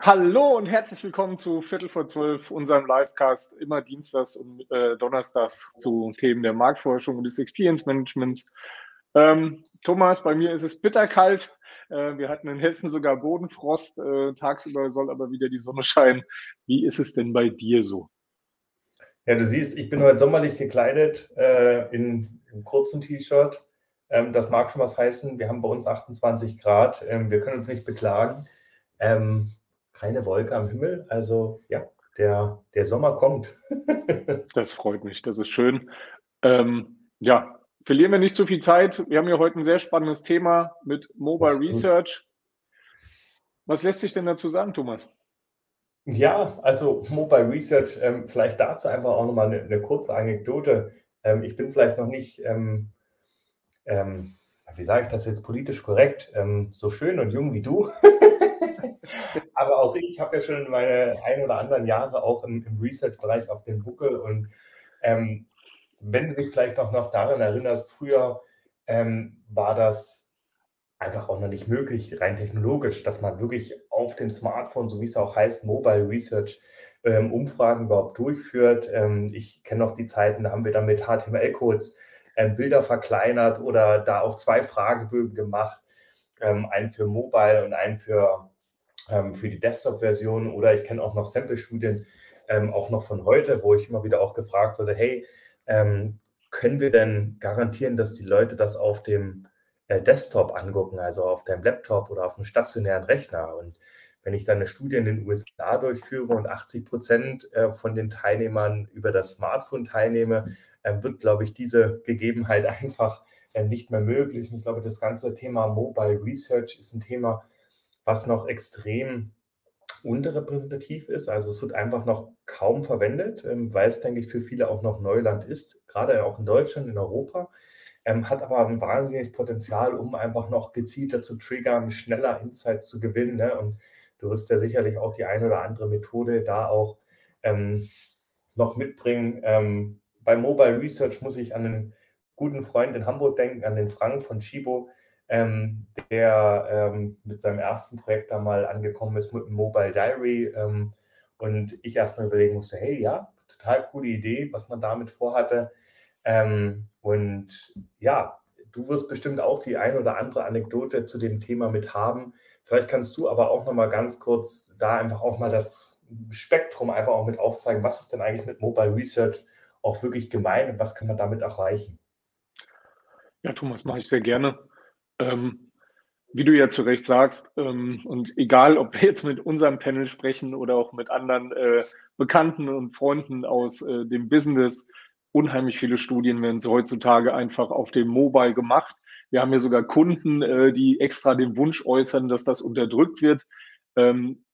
Hallo und herzlich willkommen zu Viertel vor zwölf, unserem Livecast, immer dienstags und äh, donnerstags zu Themen der Marktforschung und des Experience Managements. Ähm, Thomas, bei mir ist es bitterkalt. Äh, wir hatten in Hessen sogar Bodenfrost. Äh, tagsüber soll aber wieder die Sonne scheinen. Wie ist es denn bei dir so? Ja, du siehst, ich bin heute sommerlich gekleidet äh, in, in kurzen T-Shirt. Ähm, das mag schon was heißen. Wir haben bei uns 28 Grad. Ähm, wir können uns nicht beklagen. Ähm, keine Wolke am Himmel. Also ja, der, der Sommer kommt. das freut mich, das ist schön. Ähm, ja, verlieren wir nicht zu viel Zeit. Wir haben ja heute ein sehr spannendes Thema mit Mobile Research. Was lässt sich denn dazu sagen, Thomas? Ja, also Mobile Research, ähm, vielleicht dazu einfach auch nochmal eine, eine kurze Anekdote. Ähm, ich bin vielleicht noch nicht, ähm, ähm wie sage ich das jetzt politisch korrekt, ähm, so schön und jung wie du. Aber auch ich habe ja schon meine ein oder anderen Jahre auch im, im Research-Bereich auf dem Buckel. Und ähm, wenn du dich vielleicht auch noch daran erinnerst, früher ähm, war das einfach auch noch nicht möglich, rein technologisch, dass man wirklich auf dem Smartphone, so wie es auch heißt, Mobile Research, ähm, Umfragen überhaupt durchführt. Ähm, ich kenne noch die Zeiten, da haben wir dann mit HTML-Codes ähm, Bilder verkleinert oder da auch zwei Fragebögen gemacht, ähm, einen für Mobile und einen für ähm, für die Desktop-Version oder ich kenne auch noch Sample-Studien, ähm, auch noch von heute, wo ich immer wieder auch gefragt wurde, hey, ähm, können wir denn garantieren, dass die Leute das auf dem äh, Desktop angucken, also auf dem Laptop oder auf einem stationären Rechner? Und wenn ich dann eine Studie in den USA durchführe und 80 Prozent äh, von den Teilnehmern über das Smartphone teilnehme, äh, wird, glaube ich, diese Gegebenheit einfach äh, nicht mehr möglich. Und ich glaube, das ganze Thema Mobile Research ist ein Thema, was noch extrem unterrepräsentativ ist. Also es wird einfach noch kaum verwendet, ähm, weil es, denke ich, für viele auch noch Neuland ist, gerade auch in Deutschland, in Europa. Ähm, hat aber ein wahnsinniges Potenzial, um einfach noch gezielter zu triggern, schneller Insights zu gewinnen. Ne? Und du wirst ja sicherlich auch die eine oder andere Methode da auch ähm, noch mitbringen. Ähm, bei Mobile Research muss ich an einen guten Freund in Hamburg denken, an den Frank von Shibo, ähm, der ähm, mit seinem ersten Projekt da mal angekommen ist mit einem Mobile Diary. Ähm, und ich erstmal überlegen musste, hey, ja, total coole Idee, was man damit vorhatte. Ähm, und ja, du wirst bestimmt auch die ein oder andere Anekdote zu dem Thema mit haben. Vielleicht kannst du aber auch noch mal ganz kurz da einfach auch mal das Spektrum einfach auch mit aufzeigen. Was ist denn eigentlich mit Mobile Research auch wirklich gemeint und was kann man damit erreichen? Ja, Thomas, mache ich sehr gerne. Ähm, wie du ja zu Recht sagst, ähm, und egal, ob wir jetzt mit unserem Panel sprechen oder auch mit anderen äh, Bekannten und Freunden aus äh, dem Business, unheimlich viele Studien werden heutzutage einfach auf dem Mobile gemacht. Wir haben ja sogar Kunden, äh, die extra den Wunsch äußern, dass das unterdrückt wird. Ähm,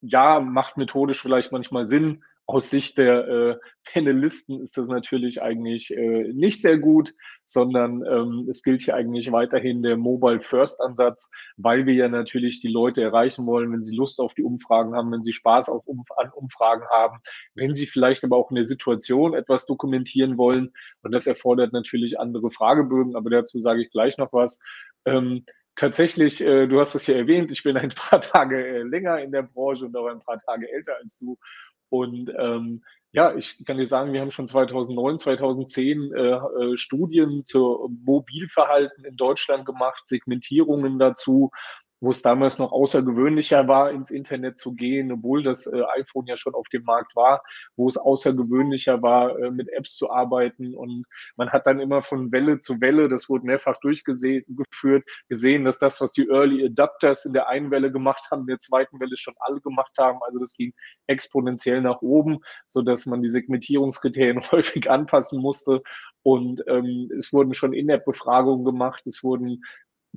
ja, macht methodisch vielleicht manchmal Sinn, aus Sicht der äh, Panelisten ist das natürlich eigentlich äh, nicht sehr gut, sondern ähm, es gilt hier eigentlich weiterhin der Mobile First Ansatz, weil wir ja natürlich die Leute erreichen wollen, wenn sie Lust auf die Umfragen haben, wenn sie Spaß auf Umf an Umfragen haben, wenn sie vielleicht aber auch in der Situation etwas dokumentieren wollen. Und das erfordert natürlich andere Fragebögen, aber dazu sage ich gleich noch was. Ähm, tatsächlich, äh, du hast es ja erwähnt, ich bin ein paar Tage äh, länger in der Branche und auch ein paar Tage älter als du. Und ähm, ja, ich kann dir sagen, wir haben schon 2009, 2010 äh, äh, Studien zur Mobilverhalten in Deutschland gemacht, Segmentierungen dazu wo es damals noch außergewöhnlicher war, ins Internet zu gehen, obwohl das äh, iPhone ja schon auf dem Markt war, wo es außergewöhnlicher war, äh, mit Apps zu arbeiten. Und man hat dann immer von Welle zu Welle, das wurde mehrfach durchgeführt, gesehen, dass das, was die Early Adapters in der einen Welle gemacht haben, in der zweiten Welle schon alle gemacht haben. Also das ging exponentiell nach oben, so dass man die Segmentierungskriterien häufig anpassen musste. Und ähm, es wurden schon In-App-Befragungen gemacht, es wurden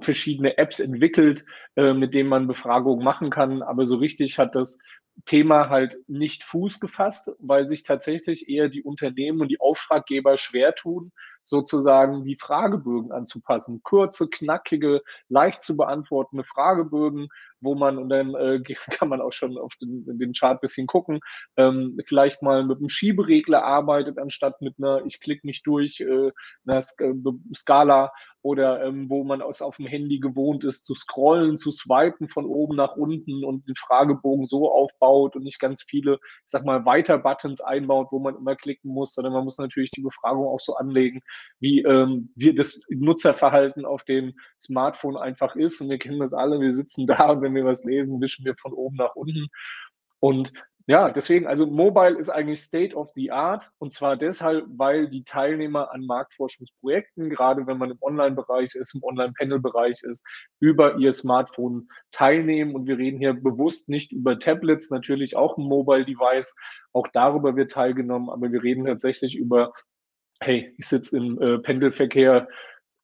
verschiedene Apps entwickelt, äh, mit denen man Befragungen machen kann. Aber so richtig hat das Thema halt nicht Fuß gefasst, weil sich tatsächlich eher die Unternehmen und die Auftraggeber schwer tun, sozusagen die Fragebögen anzupassen. Kurze, knackige, leicht zu beantwortende Fragebögen, wo man, und dann äh, kann man auch schon auf den, den Chart bisschen gucken, ähm, vielleicht mal mit einem Schieberegler arbeitet, anstatt mit einer, ich klicke mich durch, äh, einer Skala oder ähm, wo man es auf dem Handy gewohnt ist, zu scrollen, zu swipen von oben nach unten und den Fragebogen so aufbaut und nicht ganz viele, ich sag mal, Weiter-Buttons einbaut, wo man immer klicken muss, sondern man muss natürlich die Befragung auch so anlegen, wie ähm, wir das Nutzerverhalten auf dem Smartphone einfach ist. Und wir kennen das alle, wir sitzen da und wenn wir was lesen, wischen wir von oben nach unten. Und ja, deswegen, also Mobile ist eigentlich State of the Art und zwar deshalb, weil die Teilnehmer an Marktforschungsprojekten, gerade wenn man im Online-Bereich ist, im Online-Panel-Bereich ist, über ihr Smartphone teilnehmen. Und wir reden hier bewusst nicht über Tablets, natürlich auch ein Mobile-Device, auch darüber wird teilgenommen, aber wir reden tatsächlich über, hey, ich sitze im äh, Pendelverkehr,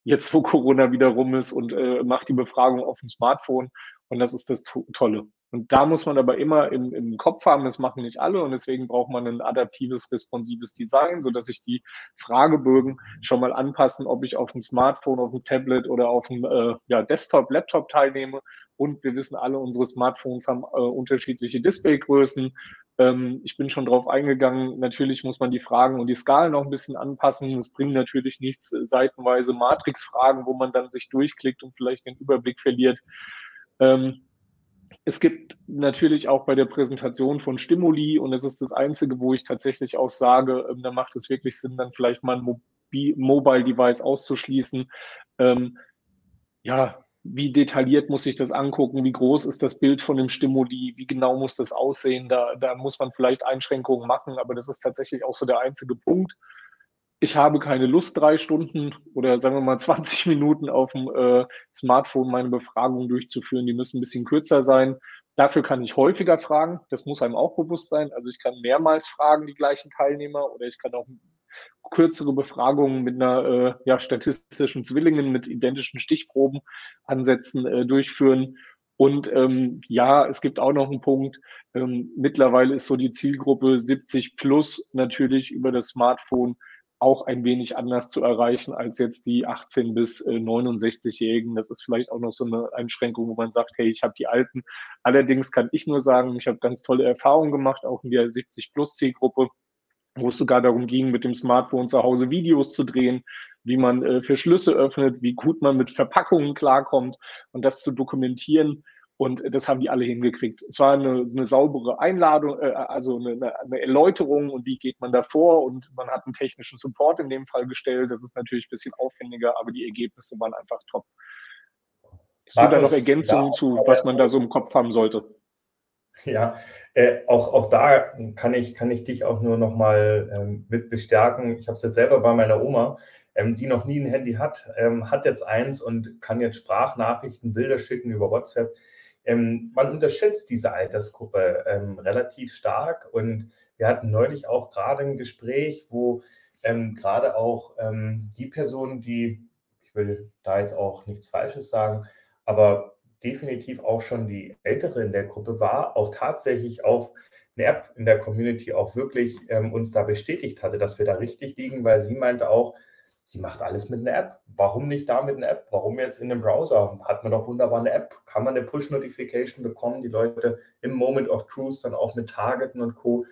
jetzt wo Corona wieder rum ist und äh, mache die Befragung auf dem Smartphone. Und das ist das Tolle. Und da muss man aber immer im, im Kopf haben, das machen nicht alle und deswegen braucht man ein adaptives, responsives Design, sodass sich die Fragebögen schon mal anpassen, ob ich auf dem Smartphone, auf dem Tablet oder auf dem äh, ja, Desktop, Laptop teilnehme. Und wir wissen alle, unsere Smartphones haben äh, unterschiedliche Displaygrößen. Ähm, ich bin schon drauf eingegangen. Natürlich muss man die Fragen und die Skalen noch ein bisschen anpassen. Es bringt natürlich nichts, äh, seitenweise Matrixfragen, wo man dann sich durchklickt und vielleicht den Überblick verliert. Ähm, es gibt natürlich auch bei der Präsentation von Stimuli, und das ist das Einzige, wo ich tatsächlich auch sage, ähm, da macht es wirklich Sinn, dann vielleicht mal ein Mobile Device auszuschließen. Ähm, ja, wie detailliert muss ich das angucken? Wie groß ist das Bild von dem Stimuli? Wie genau muss das aussehen? Da, da muss man vielleicht Einschränkungen machen, aber das ist tatsächlich auch so der einzige Punkt ich habe keine Lust, drei Stunden oder sagen wir mal 20 Minuten auf dem äh, Smartphone meine Befragung durchzuführen. Die müssen ein bisschen kürzer sein. Dafür kann ich häufiger fragen. Das muss einem auch bewusst sein. Also ich kann mehrmals fragen, die gleichen Teilnehmer, oder ich kann auch kürzere Befragungen mit einer äh, ja, statistischen Zwillingen mit identischen Stichproben ansetzen, äh, durchführen. Und ähm, ja, es gibt auch noch einen Punkt. Ähm, mittlerweile ist so die Zielgruppe 70 plus natürlich über das Smartphone auch ein wenig anders zu erreichen als jetzt die 18 bis 69-Jährigen. Äh, das ist vielleicht auch noch so eine Einschränkung, wo man sagt, hey, ich habe die Alten. Allerdings kann ich nur sagen, ich habe ganz tolle Erfahrungen gemacht, auch in der 70-plus-Zielgruppe, wo es sogar darum ging, mit dem Smartphone zu Hause Videos zu drehen, wie man äh, für öffnet, wie gut man mit Verpackungen klarkommt und das zu dokumentieren. Und das haben die alle hingekriegt. Es war eine, eine saubere Einladung, äh, also eine, eine, Erläuterung und wie geht man davor. Und man hat einen technischen Support in dem Fall gestellt. Das ist natürlich ein bisschen aufwendiger, aber die Ergebnisse waren einfach top. Hast du da noch Ergänzungen ja, zu, was man da so im Kopf haben sollte? Ja, äh, auch, auch da kann ich, kann ich dich auch nur noch mal ähm, mit bestärken. Ich habe es jetzt selber bei meiner Oma, ähm, die noch nie ein Handy hat, ähm, hat jetzt eins und kann jetzt Sprachnachrichten, Bilder schicken über WhatsApp. Ähm, man unterschätzt diese Altersgruppe ähm, relativ stark. Und wir hatten neulich auch gerade ein Gespräch, wo ähm, gerade auch ähm, die Person, die, ich will da jetzt auch nichts Falsches sagen, aber definitiv auch schon die Ältere in der Gruppe war, auch tatsächlich auf eine App in der Community auch wirklich ähm, uns da bestätigt hatte, dass wir da richtig liegen, weil sie meinte auch, sie macht alles mit einer App. Warum nicht da mit einer App? Warum jetzt in einem Browser? Hat man doch wunderbar eine App. Kann man eine Push-Notification bekommen, die Leute im Moment of Truth dann auch mit Targeten und Co.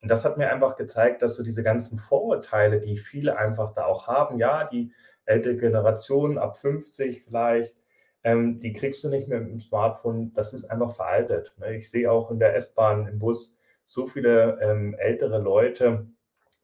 Und das hat mir einfach gezeigt, dass so diese ganzen Vorurteile, die viele einfach da auch haben, ja, die ältere Generation ab 50 vielleicht, ähm, die kriegst du nicht mehr mit dem Smartphone. Das ist einfach veraltet. Ne? Ich sehe auch in der S-Bahn, im Bus so viele ähm, ältere Leute,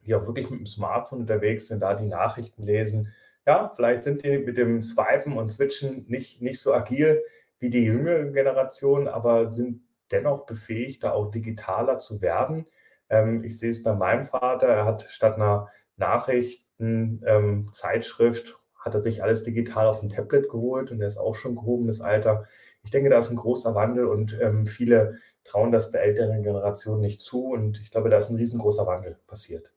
die auch wirklich mit dem Smartphone unterwegs sind, da die Nachrichten lesen. Ja, vielleicht sind die mit dem Swipen und Switchen nicht, nicht so agil wie die jüngere Generation, aber sind dennoch befähigt, da auch digitaler zu werden. Ähm, ich sehe es bei meinem Vater, er hat statt einer Nachrichtenzeitschrift, ähm, hat er sich alles digital auf dem Tablet geholt und er ist auch schon gehobenes Alter. Ich denke, da ist ein großer Wandel und ähm, viele trauen das der älteren Generation nicht zu und ich glaube, da ist ein riesengroßer Wandel passiert.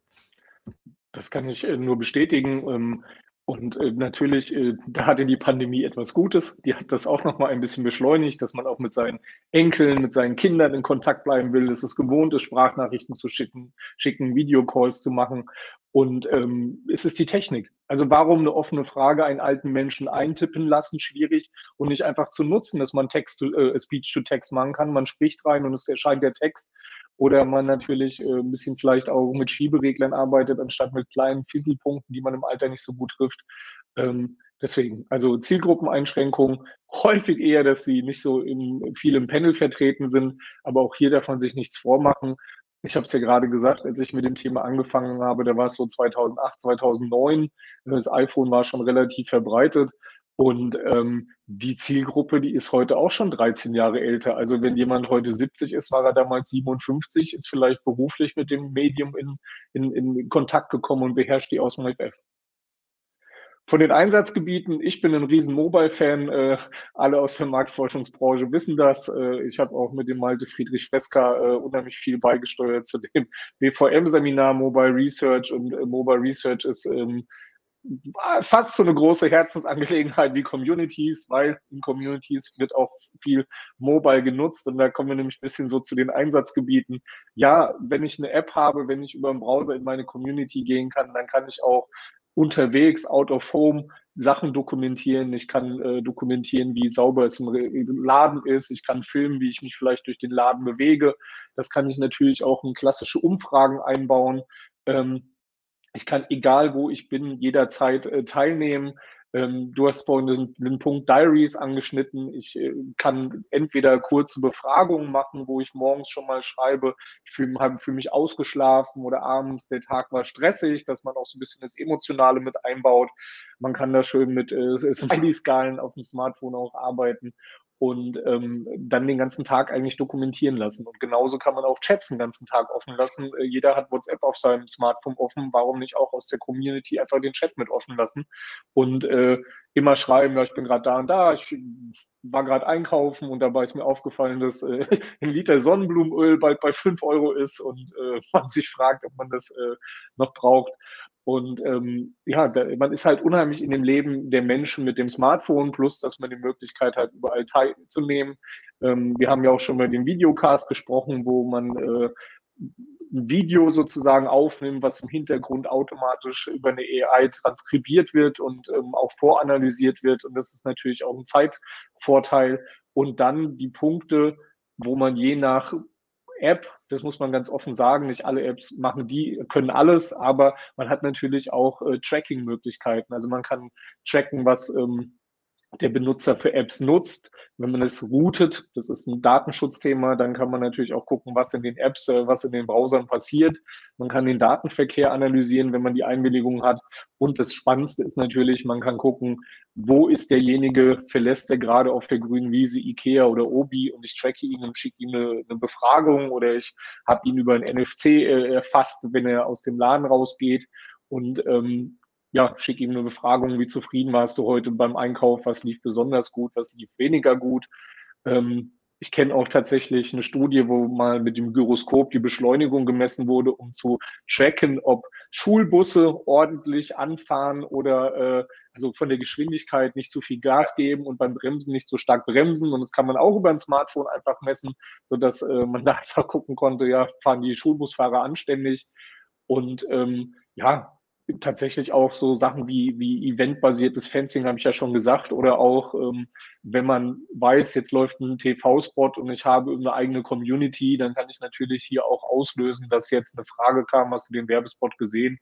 Das kann ich äh, nur bestätigen. Ähm, und äh, natürlich, äh, da hatte die Pandemie etwas Gutes. Die hat das auch nochmal ein bisschen beschleunigt, dass man auch mit seinen Enkeln, mit seinen Kindern in Kontakt bleiben will, es gewohnt ist, Sprachnachrichten zu schicken, schicken Videocalls zu machen. Und ähm, es ist die Technik. Also warum eine offene Frage einen alten Menschen eintippen lassen, schwierig und nicht einfach zu nutzen, dass man Text, äh, Speech-to-Text machen kann. Man spricht rein und es erscheint der Text oder man natürlich äh, ein bisschen vielleicht auch mit Schiebereglern arbeitet, anstatt mit kleinen Fieselpunkten, die man im Alter nicht so gut trifft. Ähm, deswegen, also Zielgruppeneinschränkungen, häufig eher, dass sie nicht so in, viel im Panel vertreten sind, aber auch hier darf man sich nichts vormachen. Ich habe es ja gerade gesagt, als ich mit dem Thema angefangen habe, da war es so 2008, 2009. Das iPhone war schon relativ verbreitet. Und ähm, die Zielgruppe, die ist heute auch schon 13 Jahre älter. Also wenn jemand heute 70 ist, war er damals 57, ist vielleicht beruflich mit dem Medium in, in, in Kontakt gekommen und beherrscht die aus dem FF. Von den Einsatzgebieten, ich bin ein riesen Mobile-Fan. Äh, alle aus der Marktforschungsbranche wissen das. Äh, ich habe auch mit dem Malte Friedrich Weska äh, unheimlich viel beigesteuert zu dem BVM-Seminar Mobile Research. Und Mobile Research ist ähm, fast so eine große Herzensangelegenheit wie Communities, weil in Communities wird auch viel Mobile genutzt und da kommen wir nämlich ein bisschen so zu den Einsatzgebieten. Ja, wenn ich eine App habe, wenn ich über einen Browser in meine Community gehen kann, dann kann ich auch unterwegs, out of home, Sachen dokumentieren. Ich kann äh, dokumentieren, wie sauber es im Laden ist. Ich kann filmen, wie ich mich vielleicht durch den Laden bewege. Das kann ich natürlich auch in klassische Umfragen einbauen. Ähm, ich kann, egal wo ich bin, jederzeit äh, teilnehmen. Ähm, du hast vorhin den, den, Punkt Diaries angeschnitten. Ich äh, kann entweder kurze Befragungen machen, wo ich morgens schon mal schreibe, ich fühle fühl mich ausgeschlafen oder abends, der Tag war stressig, dass man auch so ein bisschen das Emotionale mit einbaut. Man kann da schön mit äh, Smiley-Skalen auf dem Smartphone auch arbeiten und ähm, dann den ganzen Tag eigentlich dokumentieren lassen. Und genauso kann man auch Chats den ganzen Tag offen lassen. Äh, jeder hat WhatsApp auf seinem Smartphone offen. Warum nicht auch aus der Community einfach den Chat mit offen lassen und äh, immer schreiben, ja, ich bin gerade da und da, ich war gerade einkaufen und dabei ist mir aufgefallen, dass äh, ein Liter Sonnenblumenöl bald bei fünf Euro ist und äh, man sich fragt, ob man das äh, noch braucht. Und ähm, ja, da, man ist halt unheimlich in dem Leben der Menschen mit dem Smartphone, plus dass man die Möglichkeit hat, überall teilzunehmen. Ähm, wir haben ja auch schon mal den Videocast gesprochen, wo man äh, ein Video sozusagen aufnimmt, was im Hintergrund automatisch über eine AI transkribiert wird und ähm, auch voranalysiert wird. Und das ist natürlich auch ein Zeitvorteil. Und dann die Punkte, wo man je nach App, das muss man ganz offen sagen, nicht alle Apps machen die, können alles, aber man hat natürlich auch äh, Tracking-Möglichkeiten. Also man kann tracken, was ähm, der Benutzer für Apps nutzt. Wenn man es routet, das ist ein Datenschutzthema, dann kann man natürlich auch gucken, was in den Apps, äh, was in den Browsern passiert. Man kann den Datenverkehr analysieren, wenn man die Einwilligung hat. Und das Spannendste ist natürlich, man kann gucken, wo ist derjenige, verlässt er gerade auf der grünen Wiese Ikea oder Obi und ich tracke ihn und schicke ihm eine, eine Befragung oder ich habe ihn über ein NFC äh, erfasst, wenn er aus dem Laden rausgeht. Und ähm, ja, schick ihm eine Befragung, wie zufrieden warst du heute beim Einkauf, was lief besonders gut, was lief weniger gut. Ähm, ich kenne auch tatsächlich eine Studie, wo mal mit dem Gyroskop die Beschleunigung gemessen wurde, um zu tracken, ob Schulbusse ordentlich anfahren oder äh, also von der Geschwindigkeit nicht zu viel Gas geben und beim Bremsen nicht so stark bremsen. Und das kann man auch über ein Smartphone einfach messen, sodass äh, man da einfach gucken konnte, ja, fahren die Schulbusfahrer anständig. Und ähm, ja, tatsächlich auch so Sachen wie, wie eventbasiertes Fencing, habe ich ja schon gesagt, oder auch, ähm, wenn man weiß, jetzt läuft ein TV-Spot und ich habe eine eigene Community, dann kann ich natürlich hier auch auslösen, dass jetzt eine Frage kam, hast du den Werbespot gesehen?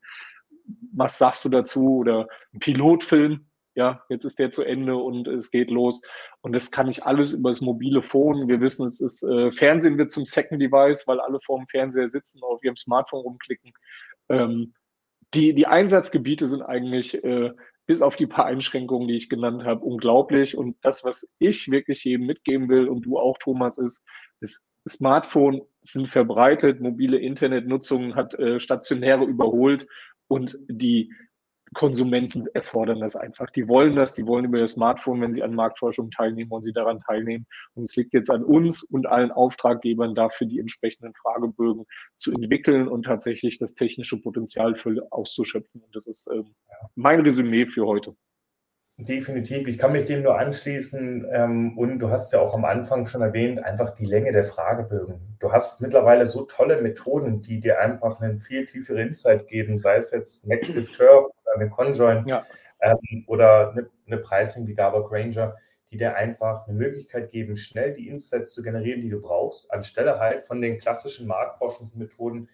Was sagst du dazu? Oder ein Pilotfilm, ja, jetzt ist der zu Ende und es geht los. Und das kann ich alles über das mobile Phone. Wir wissen, es ist, äh, Fernsehen wird zum Second Device, weil alle vor dem Fernseher sitzen, auf ihrem Smartphone rumklicken. Ähm, die, die Einsatzgebiete sind eigentlich äh, bis auf die paar Einschränkungen, die ich genannt habe, unglaublich. Und das, was ich wirklich jedem mitgeben will und du auch, Thomas, ist, das Smartphone sind verbreitet, mobile Internetnutzung hat äh, stationäre überholt und die Konsumenten erfordern das einfach. Die wollen das, die wollen über ihr Smartphone, wenn sie an Marktforschung teilnehmen, wollen sie daran teilnehmen. Und es liegt jetzt an uns und allen Auftraggebern dafür, die entsprechenden Fragebögen zu entwickeln und tatsächlich das technische Potenzial für auszuschöpfen. Und das ist ähm, mein Resümee für heute. Definitiv, ich kann mich dem nur anschließen. Ähm, und du hast ja auch am Anfang schon erwähnt, einfach die Länge der Fragebögen. Du hast mittlerweile so tolle Methoden, die dir einfach einen viel tieferen Insight geben, sei es jetzt Nextive Turf eine Conjoin ja. ähm, oder eine, eine Pricing wie GABA Granger, die dir einfach eine Möglichkeit geben, schnell die Insights zu generieren, die du brauchst, anstelle halt von den klassischen Marktforschungsmethoden,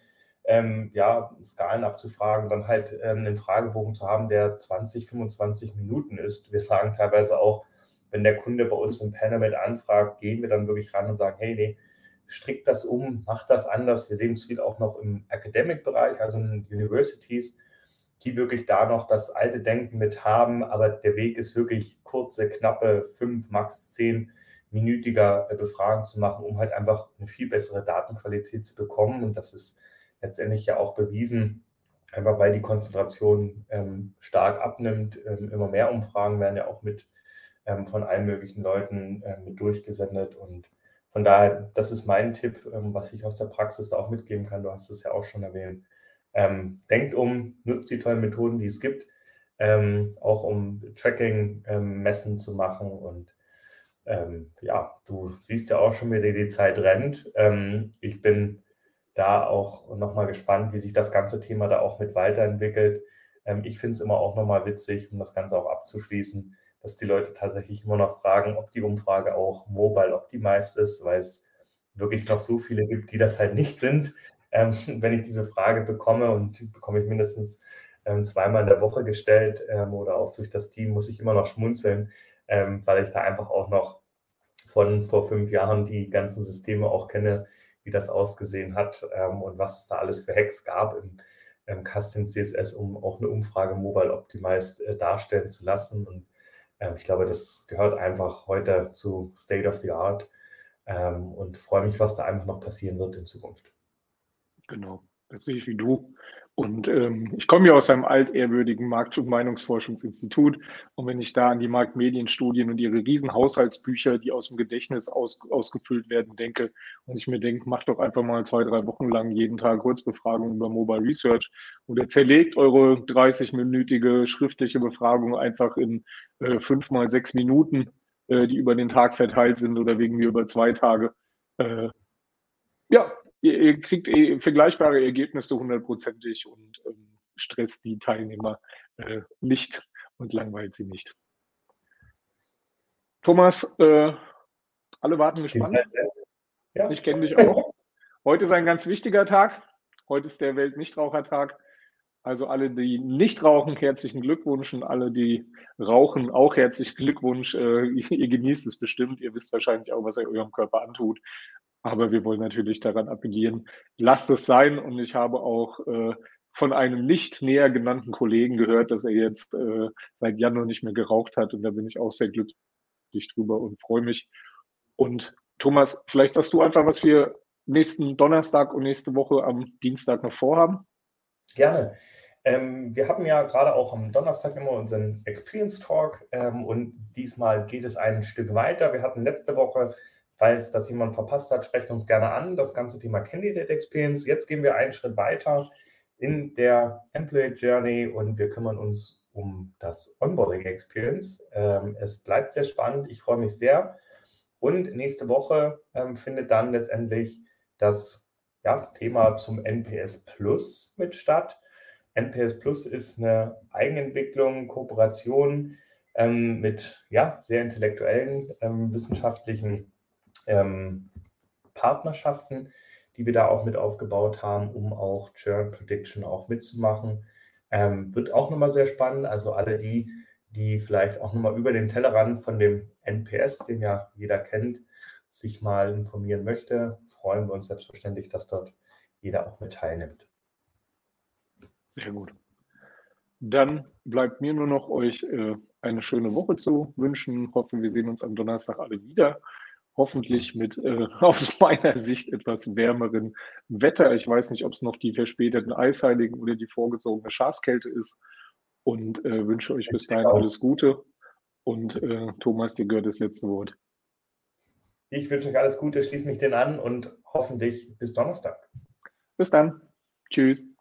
ähm, ja, Skalen abzufragen, dann halt ähm, einen Fragebogen zu haben, der 20, 25 Minuten ist. Wir sagen teilweise auch, wenn der Kunde bei uns im Panel mit anfragt, gehen wir dann wirklich ran und sagen, hey, nee, strickt das um, macht das anders. Wir sehen es viel auch noch im Academic-Bereich, also in Universities, die wirklich da noch das alte Denken mit haben, aber der Weg ist wirklich kurze, knappe, fünf, max zehn minütiger Befragung zu machen, um halt einfach eine viel bessere Datenqualität zu bekommen. Und das ist letztendlich ja auch bewiesen, einfach weil die Konzentration ähm, stark abnimmt. Ähm, immer mehr Umfragen werden ja auch mit ähm, von allen möglichen Leuten ähm, mit durchgesendet. Und von daher, das ist mein Tipp, ähm, was ich aus der Praxis da auch mitgeben kann. Du hast es ja auch schon erwähnt. Ähm, denkt um, nutzt die tollen Methoden, die es gibt, auch um Tracking-Messen zu machen und ähm, ja, du siehst ja auch schon, wie die Zeit rennt. Ähm, ich bin da auch nochmal gespannt, wie sich das ganze Thema da auch mit weiterentwickelt. Ähm, ich finde es immer auch nochmal witzig, um das Ganze auch abzuschließen, dass die Leute tatsächlich immer noch fragen, ob die Umfrage auch mobile optimized ist, weil es wirklich noch so viele gibt, die das halt nicht sind. Ähm, wenn ich diese Frage bekomme und die bekomme ich mindestens ähm, zweimal in der Woche gestellt ähm, oder auch durch das Team, muss ich immer noch schmunzeln, ähm, weil ich da einfach auch noch von vor fünf Jahren die ganzen Systeme auch kenne, wie das ausgesehen hat ähm, und was es da alles für Hacks gab im, im Custom CSS, um auch eine Umfrage mobile optimized äh, darstellen zu lassen. Und ähm, ich glaube, das gehört einfach heute zu State of the Art und freue mich, was da einfach noch passieren wird in Zukunft. Genau, das sehe ich wie du. Und ähm, ich komme ja aus einem altehrwürdigen Markt- und Meinungsforschungsinstitut. Und wenn ich da an die Marktmedienstudien und ihre riesen Haushaltsbücher, die aus dem Gedächtnis aus, ausgefüllt werden, denke, und ich mir denke, macht doch einfach mal zwei, drei Wochen lang jeden Tag Kurzbefragung über Mobile Research oder zerlegt eure 30-minütige schriftliche Befragung einfach in äh, fünf mal sechs Minuten, äh, die über den Tag verteilt sind oder wegen mir über zwei Tage. Äh, ja, ihr, ihr kriegt eh vergleichbare Ergebnisse hundertprozentig und ähm, stresst die Teilnehmer äh, nicht und langweilt sie nicht. Thomas, äh, alle warten gespannt. Ja. Ich kenne dich auch. Heute ist ein ganz wichtiger Tag. Heute ist der Weltnichtrauchertag. Also alle, die nicht rauchen, herzlichen Glückwunsch und alle, die rauchen, auch herzlichen Glückwunsch. Äh, ihr genießt es bestimmt. Ihr wisst wahrscheinlich auch, was ihr eurem Körper antut. Aber wir wollen natürlich daran appellieren, lasst es sein. Und ich habe auch äh, von einem nicht näher genannten Kollegen gehört, dass er jetzt äh, seit Januar nicht mehr geraucht hat. Und da bin ich auch sehr glücklich drüber und freue mich. Und Thomas, vielleicht sagst du einfach, was wir nächsten Donnerstag und nächste Woche am Dienstag noch vorhaben. Gerne. Ähm, wir hatten ja gerade auch am Donnerstag immer unseren Experience Talk ähm, und diesmal geht es ein Stück weiter. Wir hatten letzte Woche Falls das jemand verpasst hat, sprecht uns gerne an. Das ganze Thema Candidate Experience. Jetzt gehen wir einen Schritt weiter in der Employee Journey und wir kümmern uns um das Onboarding Experience. Ähm, es bleibt sehr spannend. Ich freue mich sehr. Und nächste Woche ähm, findet dann letztendlich das ja, Thema zum NPS Plus mit statt. NPS Plus ist eine Eigenentwicklung, Kooperation ähm, mit ja, sehr intellektuellen, ähm, wissenschaftlichen ähm, Partnerschaften, die wir da auch mit aufgebaut haben, um auch Churn Prediction auch mitzumachen. Ähm, wird auch nochmal sehr spannend. Also alle die, die vielleicht auch nochmal über den Tellerrand von dem NPS, den ja jeder kennt, sich mal informieren möchte, freuen wir uns selbstverständlich, dass dort jeder auch mit teilnimmt. Sehr gut. Dann bleibt mir nur noch euch äh, eine schöne Woche zu wünschen. Hoffen, wir sehen uns am Donnerstag alle wieder hoffentlich mit äh, aus meiner Sicht etwas wärmeren Wetter. Ich weiß nicht, ob es noch die verspäteten Eisheiligen oder die vorgezogene Schafskälte ist. Und äh, wünsche euch bis dahin alles Gute. Und äh, Thomas, dir gehört das letzte Wort. Ich wünsche euch alles Gute, schließe mich den an und hoffentlich bis Donnerstag. Bis dann. Tschüss.